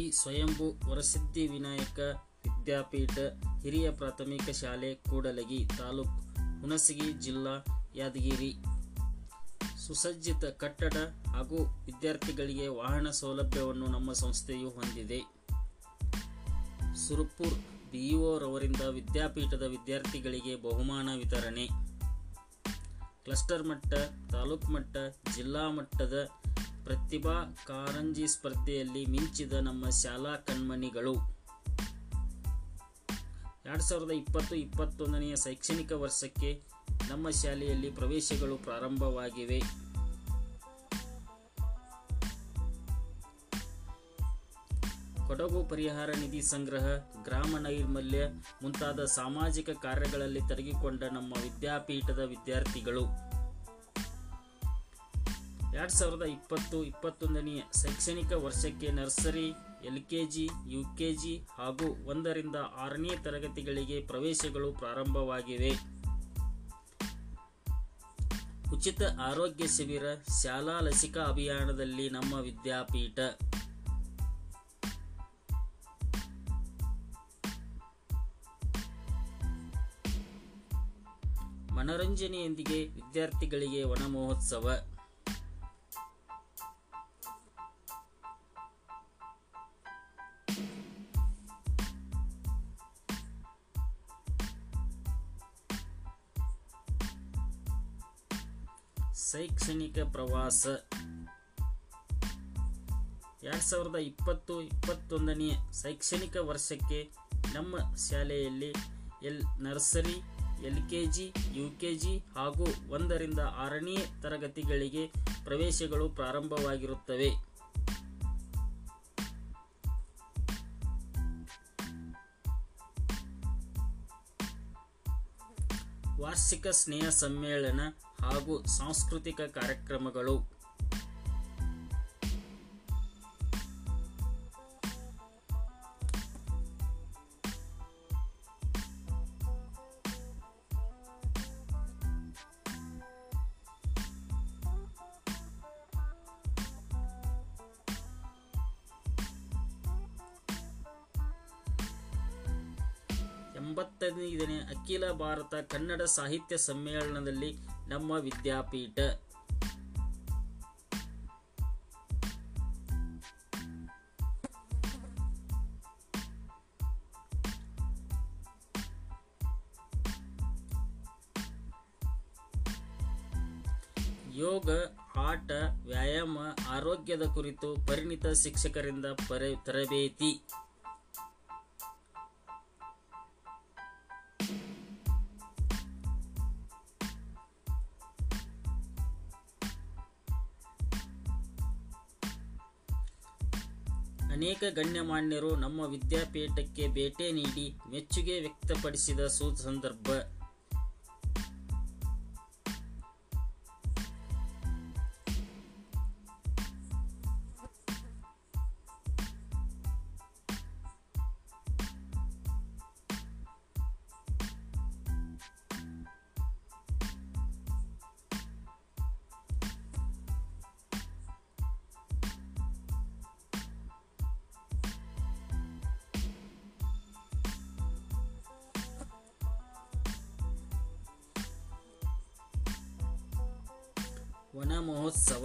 ಶ್ರೀ ಸ್ವಯಂಭು ವರಸಿದ್ಧಿ ವಿನಾಯಕ ವಿದ್ಯಾಪೀಠ ಹಿರಿಯ ಪ್ರಾಥಮಿಕ ಶಾಲೆ, ಕೂಡಲಗಿ ತಾಲೂಕ್ ಹುಣಸಗಿ ಜಿಲ್ಲಾ ಯಾದಗಿರಿ. ಸುಸಜ್ಜಿತ ಕಟ್ಟಡ ಹಾಗೂ ವಿದ್ಯಾರ್ಥಿಗಳಿಗೆ ವಾಹನ ಸೌಲಭ್ಯವನ್ನು ನಮ್ಮ ಸಂಸ್ಥೆಯು ಹೊಂದಿದೆ. ಸುರಪುರ್ ಬಿಇಒರವರಿಂದ ವಿದ್ಯಾಪೀಠದ ವಿದ್ಯಾರ್ಥಿಗಳಿಗೆ ಬಹುಮಾನ ವಿತರಣೆ. ಕ್ಲಸ್ಟರ್ ಮಟ್ಟ, ತಾಲೂಕು ಮಟ್ಟ, ಜಿಲ್ಲಾ ಮಟ್ಟದ ಪ್ರತಿಭಾ ಕಾರಂಜಿ ಸ್ಪರ್ಧೆಯಲ್ಲಿ ಮಿಂಚಿದ ನಮ್ಮ ಶಾಲಾ ಕಣ್ಮಣಿಗಳು. ಎರಡು ಸಾವಿರದ ಇಪ್ಪತ್ತು ಇಪ್ಪತ್ತೊಂದನೆಯ ಶೈಕ್ಷಣಿಕ ವರ್ಷಕ್ಕೆ ನಮ್ಮ ಶಾಲೆಯಲ್ಲಿ ಪ್ರವೇಶಗಳು ಪ್ರಾರಂಭವಾಗಿವೆ. ಕೊಡಗು ಪರಿಹಾರ ನಿಧಿ ಸಂಗ್ರಹ, ಗ್ರಾಮ ನೈರ್ಮಲ್ಯ ಮುಂತಾದ ಸಾಮಾಜಿಕ ಕಾರ್ಯಗಳಲ್ಲಿ ತೊಡಗಿಕೊಂಡ ನಮ್ಮ ವಿದ್ಯಾಪೀಠದ ವಿದ್ಯಾರ್ಥಿಗಳು. ಎರಡ್ ಸಾವಿರದ ಇಪ್ಪತ್ತು ಇಪ್ಪತ್ತೊಂದನೆಯ ಶೈಕ್ಷಣಿಕ ವರ್ಷಕ್ಕೆ nursery, L K G, U K G ಹಾಗೂ ಒಂದರಿಂದ ಆರನೇ ತರಗತಿಗಳಿಗೆ ಪ್ರವೇಶಗಳು ಪ್ರಾರಂಭವಾಗಿವೆ. ಉಚಿತ ಆರೋಗ್ಯ ಶಿಬಿರ, ಶಾಲಾ ಲಸಿಕಾ ಅಭಿಯಾನದಲ್ಲಿ ನಮ್ಮ ವಿದ್ಯಾಪೀಠ. ಮನರಂಜನೆಯೊಂದಿಗೆ ವಿದ್ಯಾರ್ಥಿಗಳಿಗೆ ವನ ಮಹೋತ್ಸವ ಶೈಕ್ಷಣಿಕ ಪ್ರವಾಸ. ಎರಡು ಸಾವಿರದ ಇಪ್ಪತ್ತು ಇಪ್ಪತ್ತೊಂದನೆಯ ಶೈಕ್ಷಣಿಕ ವರ್ಷಕ್ಕೆ ನಮ್ಮ ಶಾಲೆಯಲ್ಲಿ L, nursery L K G U K G ಹಾಗೂ ಒಂದರಿಂದ ಆರನೇ ತರಗತಿಗಳಿಗೆ ಪ್ರವೇಶಗಳು ಪ್ರಾರಂಭವಾಗಿರುತ್ತವೆ. ವಾರ್ಷಿಕ ಸ್ನೇಹ ಸಮ್ಮೇಳನ ಹಾಗೂ ಸಾಂಸ್ಕೃತಿಕ ಕಾರ್ಯಕ್ರಮಗಳು ಎಂಬತ್ತೈದನೇ ಅಖಿಲ ಭಾರತ ಕನ್ನಡ ಸಾಹಿತ್ಯ ಸಮ್ಮೇಳನದಲ್ಲಿ ನಮ್ಮ ವಿದ್ಯಾಪೀಠ. ಯೋಗ, ಆಟ, ವ್ಯಾಯಾಮ, ಆರೋಗ್ಯದ ಕುರಿತು ಪರಿಣಿತ ಶಿಕ್ಷಕರಿಂದ ಪರ ತರಬೇತಿ. ಅನೇಕ ಗಣ್ಯಮಾನ್ಯರು ನಮ್ಮ ವಿದ್ಯಾಪೀಠಕ್ಕೆ ಭೇಟಿ ನೀಡಿ ಮೆಚ್ಚುಗೆ ವ್ಯಕ್ತಪಡಿಸಿದ ಸುಸಂದರ್ಭ ವನ ಮಹೋತ್ಸವ